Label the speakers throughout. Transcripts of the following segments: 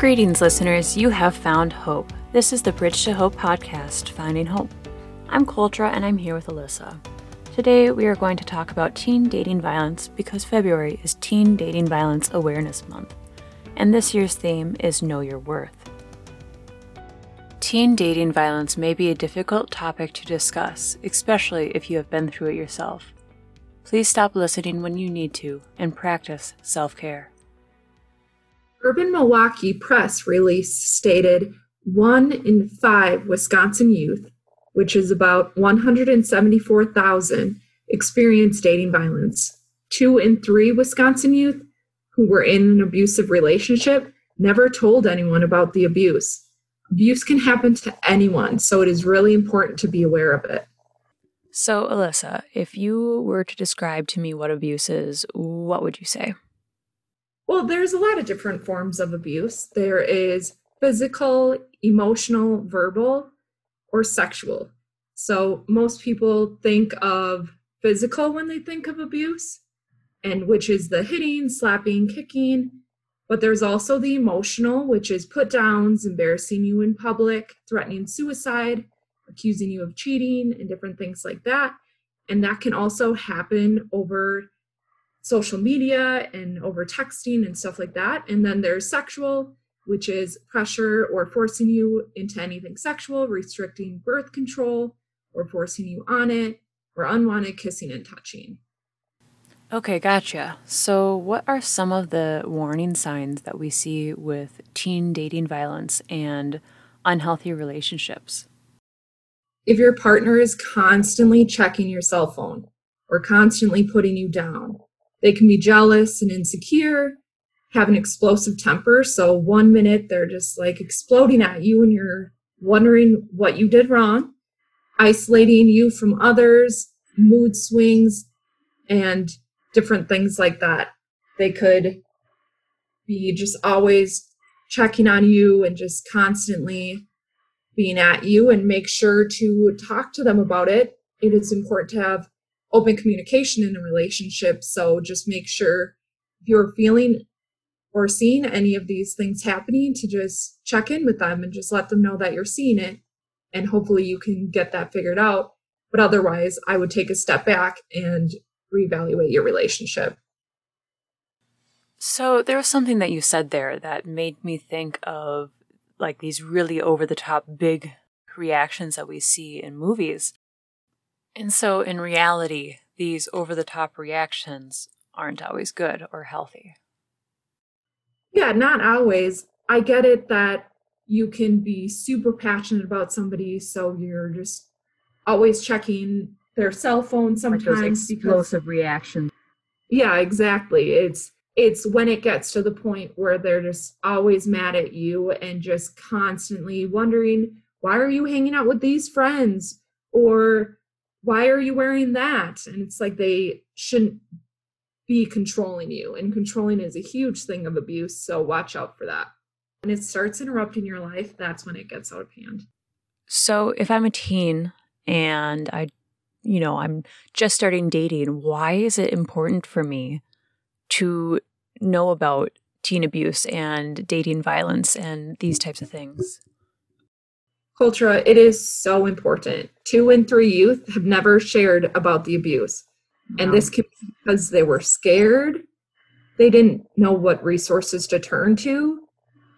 Speaker 1: Greetings, listeners. You have found hope. This is the Bridge to Hope podcast, Finding Hope. I'm Coltra and I'm here with Alyssa. Today, we are going to talk about teen dating violence because February is Teen Dating Violence Awareness Month, and this year's theme is Know Your Worth. Teen dating violence may be a difficult topic to discuss, especially if you have been through it yourself. Please stop listening when you need to and practice self care.
Speaker 2: Urban Milwaukee Press release stated one in five Wisconsin youth, which is about 174,000, experienced dating violence. Two in three Wisconsin youth who were in an abusive relationship never told anyone about the abuse. Abuse can happen to anyone, so it is really important to be aware of it.
Speaker 1: So, Alyssa, if you were to describe to me what abuse is, what would you say?
Speaker 2: Well, there's a lot of different forms of abuse. There is physical, emotional, verbal, or sexual. So most people think of physical when they think of abuse, and which is the hitting, slapping, kicking. But there's also the emotional, which is put downs, embarrassing you in public, threatening suicide, accusing you of cheating, and different things like that. And that can also happen over social media and over texting and stuff like that. And then there's sexual, which is pressure or forcing you into anything sexual, restricting birth control, or forcing you on it, or unwanted kissing and touching.
Speaker 1: Okay, gotcha. So, what are some of the warning signs that we see with teen dating violence and unhealthy relationships?
Speaker 2: If your partner is constantly checking your cell phone or constantly putting you down, they can be jealous and insecure, have an explosive temper. So one minute they're just like exploding at you and you're wondering what you did wrong, isolating you from others, mood swings, and different things like that. They could be just always checking on you and just constantly being at you and make sure to talk to them about it. It is important to have open communication in a relationship. So just make sure if you're feeling or seeing any of these things happening to just check in with them and just let them know that you're seeing it. And hopefully you can get that figured out. But otherwise, I would take a step back and reevaluate your relationship.
Speaker 1: So there was something that you said there that made me think of like these really over the top big reactions that we see in movies. And so, in reality, these over the top reactions aren't always good or healthy.
Speaker 2: Yeah, not always. I get it that you can be super passionate about somebody, so you're just always checking their cell phone sometimes
Speaker 3: like explosive because, reactions.
Speaker 2: Yeah, exactly. It's it's when it gets to the point where they're just always mad at you and just constantly wondering why are you hanging out with these friends or why are you wearing that? And it's like they shouldn't be controlling you. And controlling is a huge thing of abuse. So watch out for that. When it starts interrupting your life, that's when it gets out of hand.
Speaker 1: So if I'm a teen and I, you know, I'm just starting dating, why is it important for me to know about teen abuse and dating violence and these types of things?
Speaker 2: Cultura, it is so important. Two and three youth have never shared about the abuse. No. And this could be because they were scared. They didn't know what resources to turn to.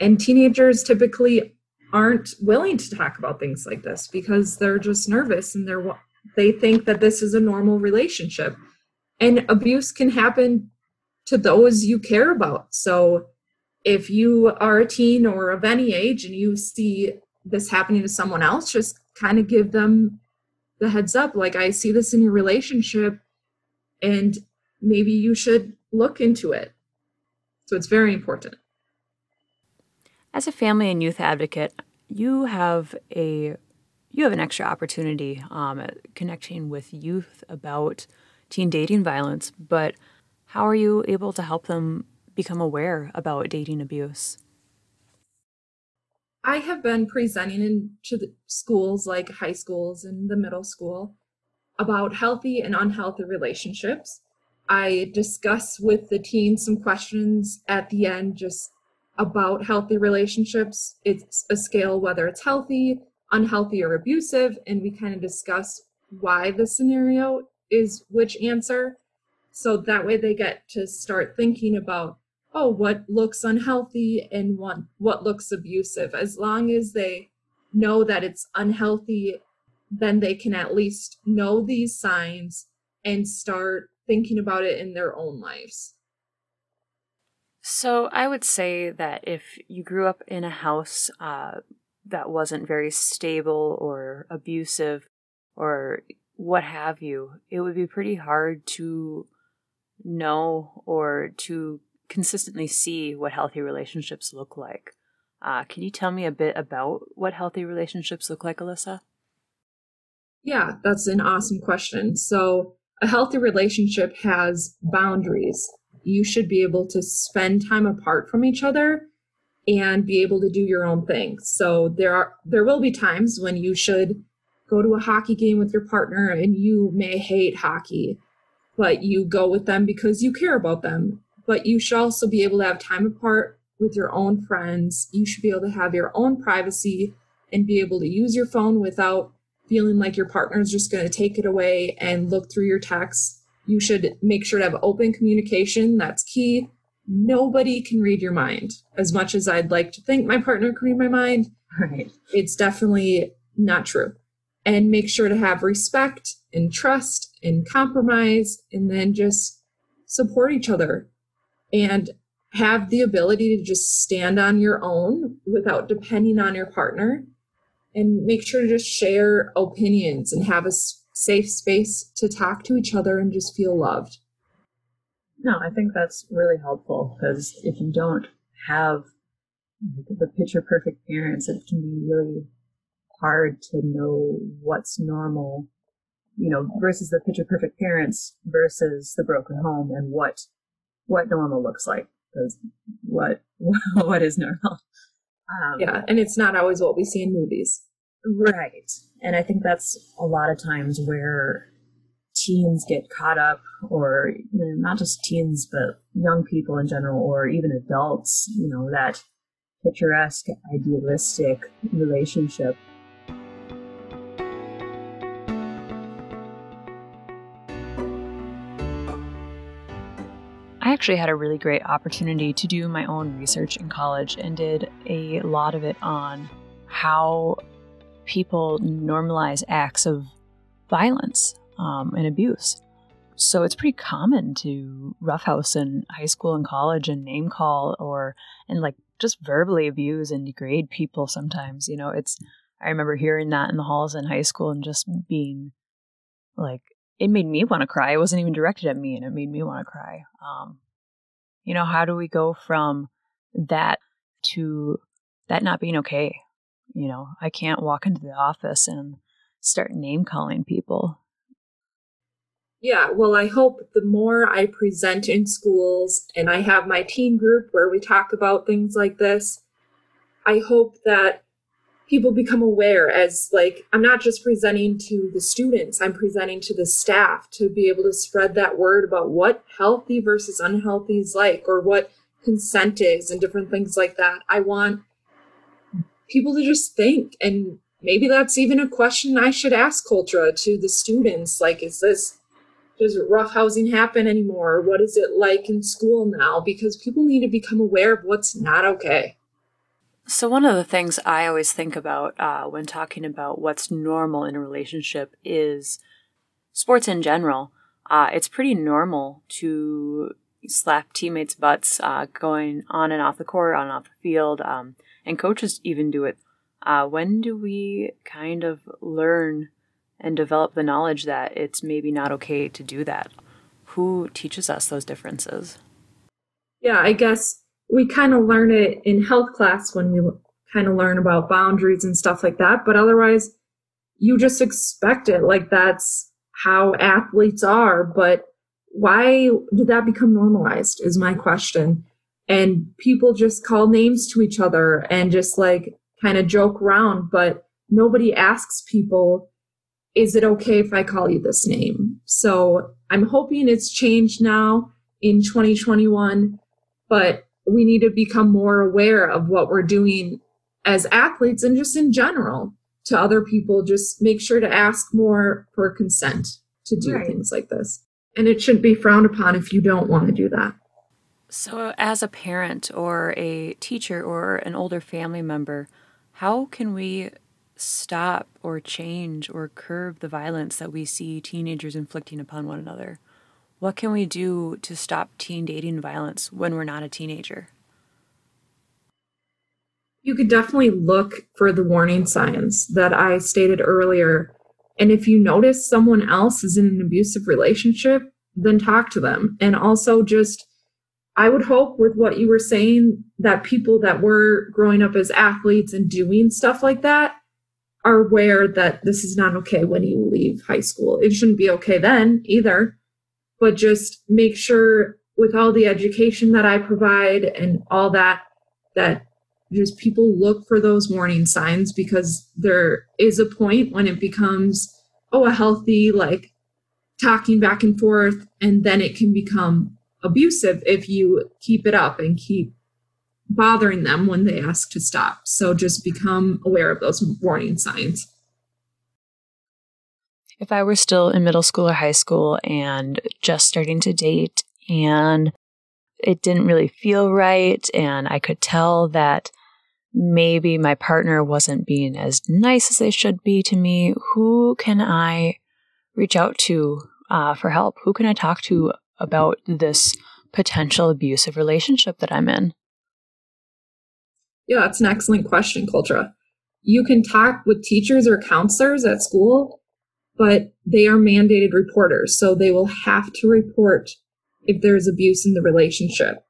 Speaker 2: And teenagers typically aren't willing to talk about things like this because they're just nervous and they're they think that this is a normal relationship. And abuse can happen to those you care about. So if you are a teen or of any age and you see this happening to someone else, just kind of give them the heads up. Like, I see this in your relationship, and maybe you should look into it. So it's very important.
Speaker 1: As a family and youth advocate, you have a you have an extra opportunity um, connecting with youth about teen dating violence, but how are you able to help them become aware about dating abuse?
Speaker 2: I have been presenting into the schools like high schools and the middle school about healthy and unhealthy relationships. I discuss with the teens some questions at the end just about healthy relationships. It's a scale whether it's healthy, unhealthy, or abusive, and we kind of discuss why the scenario is which answer. So that way they get to start thinking about, oh, what looks unhealthy and what, what looks abusive. As long as they know that it's unhealthy, then they can at least know these signs and start thinking about it in their own lives.
Speaker 1: So I would say that if you grew up in a house uh, that wasn't very stable or abusive or what have you, it would be pretty hard to know or to consistently see what healthy relationships look like. Uh, can you tell me a bit about what healthy relationships look like, Alyssa?
Speaker 2: Yeah, that's an awesome question. So, a healthy relationship has boundaries. You should be able to spend time apart from each other and be able to do your own thing. So there are there will be times when you should go to a hockey game with your partner and you may hate hockey, but you go with them because you care about them. But you should also be able to have time apart with your own friends. You should be able to have your own privacy and be able to use your phone without feeling like your partner is just going to take it away and look through your texts. You should make sure to have open communication. That's key. Nobody can read your mind. As much as I'd like to think my partner can read my mind,
Speaker 3: Right.
Speaker 2: it's definitely not true. And make sure to have respect and trust and compromise and then just support each other and have the ability to just stand on your own without depending on your partner and make sure to just share opinions and have a safe space to talk to each other and just feel loved.
Speaker 3: No, I think that's really helpful because if you don't have the picture perfect parents, it can be really hard to know what's normal, you know, versus the picture perfect parents versus the broken home and what what normal looks like. Because what what is normal? Um,
Speaker 2: Yeah, and it's not always what we see in movies.
Speaker 3: Right. And I think that's a lot of times where teens get caught up, or you know, not just teens, but young people in general, or even adults, you know, that picturesque, idealistic relationship.
Speaker 1: Actually had a really great opportunity to do my own research in college and did a lot of it on how people normalize acts of violence um, and abuse. So it's pretty common to roughhouse in high school and college and name call or and like just verbally abuse and degrade people sometimes. You know, it's I remember hearing that in the halls in high school and just being like it made me want to cry. It wasn't even directed at me, and it made me want to cry. Um, you know, how do we go from that to that not being okay? You know, I can't walk into the office and start name calling people.
Speaker 2: Yeah, well, I hope the more I present in schools and I have my teen group where we talk about things like this, I hope that people become aware as like I'm not just presenting to the students, I'm presenting to the staff to be able to spread that word about what healthy versus unhealthy is like or what consent is and different things like that. I want people to just think and maybe that's even a question I should ask Cultra to the students like is this does roughhousing happen anymore? What is it like in school now? Because people need to become aware of what's not okay.
Speaker 1: So, one of the things I always think about uh, when talking about what's normal in a relationship is sports in general. Uh, it's pretty normal to slap teammates' butts uh, going on and off the court, on and off the field, um, and coaches even do it. Uh, when do we kind of learn and develop the knowledge that it's maybe not okay to do that? Who teaches us those differences?
Speaker 2: Yeah, I guess we kind of learn it in health class when we kind of learn about boundaries and stuff like that, but otherwise, you just expect it. Like that's how athletes are. But why did that become normalized? Is my question. And people just call names to each other and just like kind of joke around, but nobody asks people is it okay if I call you this name? So I'm hoping it's changed now in 2021. But we need to become more aware of what we're doing as athletes and just in general to other people. Just make sure to ask more for consent to do right. things like this. And it shouldn't be frowned upon if you don't want to do that.
Speaker 1: So, as a parent or a teacher or an older family member, how can we stop or change or curb the violence that we see teenagers inflicting upon one another? What can we do to stop teen dating violence when we're not a teenager?
Speaker 2: You could definitely look for the warning signs that I stated earlier. And if you notice someone else is in an abusive relationship, then talk to them. And also just, I would hope with what you were saying that people that were growing up as athletes and doing stuff like that are aware that this is not okay when you leave high school. It shouldn't be okay then either but just make sure with all the education that I provide and all that, that just people look for those warning signs because there is a point when it becomes, oh, a healthy, like talking back and forth, and then it can become abusive if you keep it up and keep bothering them when they ask to stop. So just become aware of those warning signs
Speaker 1: if I were still in middle school or high school and just starting to date and it didn't really feel right and I could tell that maybe my partner wasn't being as nice as they should be to me, who can I reach out to uh, for help? Who can I talk to about this potential abusive relationship that I'm in?
Speaker 2: Yeah, that's an excellent question, Kultra. You can talk with teachers or counselors at school but they are mandated reporters. So they will have to report if there's abuse in the relationship.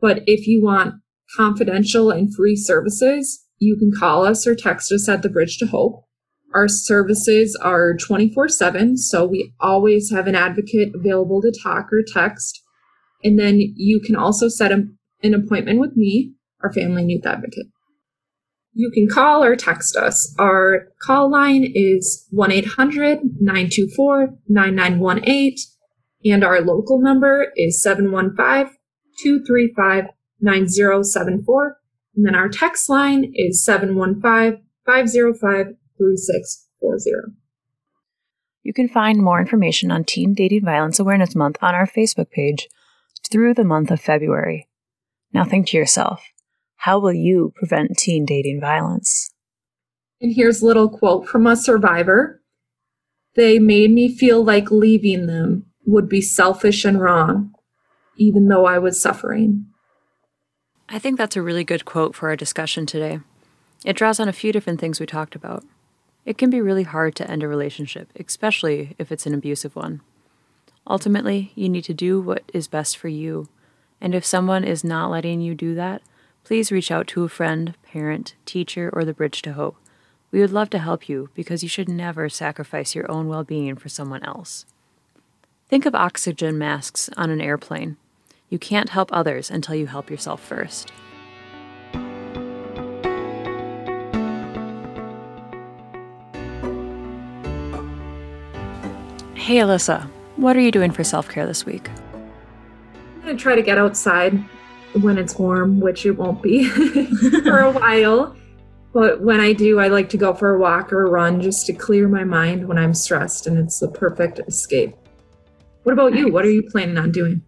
Speaker 2: But if you want confidential and free services, you can call us or text us at the Bridge to Hope. Our services are 24 7, so we always have an advocate available to talk or text. And then you can also set a, an appointment with me, our family and youth advocate you can call or text us. Our call line is 1 800 924 9918, and our local number is 715 235 9074. And then our text line is 715 505 3640.
Speaker 1: You can find more information on Teen Dating Violence Awareness Month on our Facebook page through the month of February. Now think to yourself, how will you prevent teen dating violence?
Speaker 2: And here's a little quote from a survivor. They made me feel like leaving them would be selfish and wrong, even though I was suffering.
Speaker 1: I think that's a really good quote for our discussion today. It draws on a few different things we talked about. It can be really hard to end a relationship, especially if it's an abusive one. Ultimately, you need to do what is best for you, and if someone is not letting you do that, please reach out to a friend, parent, teacher, or the Bridge to Hope. We would love to help you because you should never sacrifice your own well being for someone else. Think of oxygen masks on an airplane. You can't help others until you help yourself first. Hey, Alyssa, what are you doing for self care this week?
Speaker 2: I'm going to try to get outside when it's warm, which it won't be for a while. But when I do, I like to go for a walk or a run just to clear my mind when I'm stressed, and it's the perfect escape. What about you? What are you planning on doing?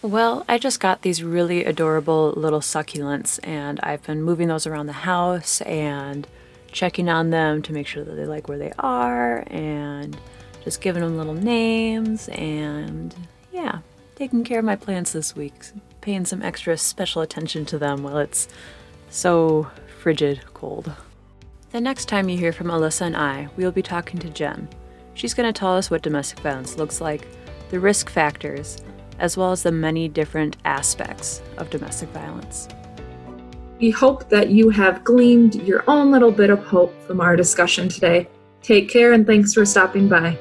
Speaker 1: Well, I just got these really adorable little succulents, and I've been moving those around the house and checking on them to make sure that they like where they are and just giving them little names and yeah, taking care of my plants this week paying some extra special attention to them while it's so frigid cold. The next time you hear from Alyssa and I, we will be talking to Jen. She's going to tell us what domestic violence looks like, the risk factors, as well as the many different aspects of domestic violence.
Speaker 2: We hope that you have gleaned your own little bit of hope from our discussion today. Take care and thanks for stopping by.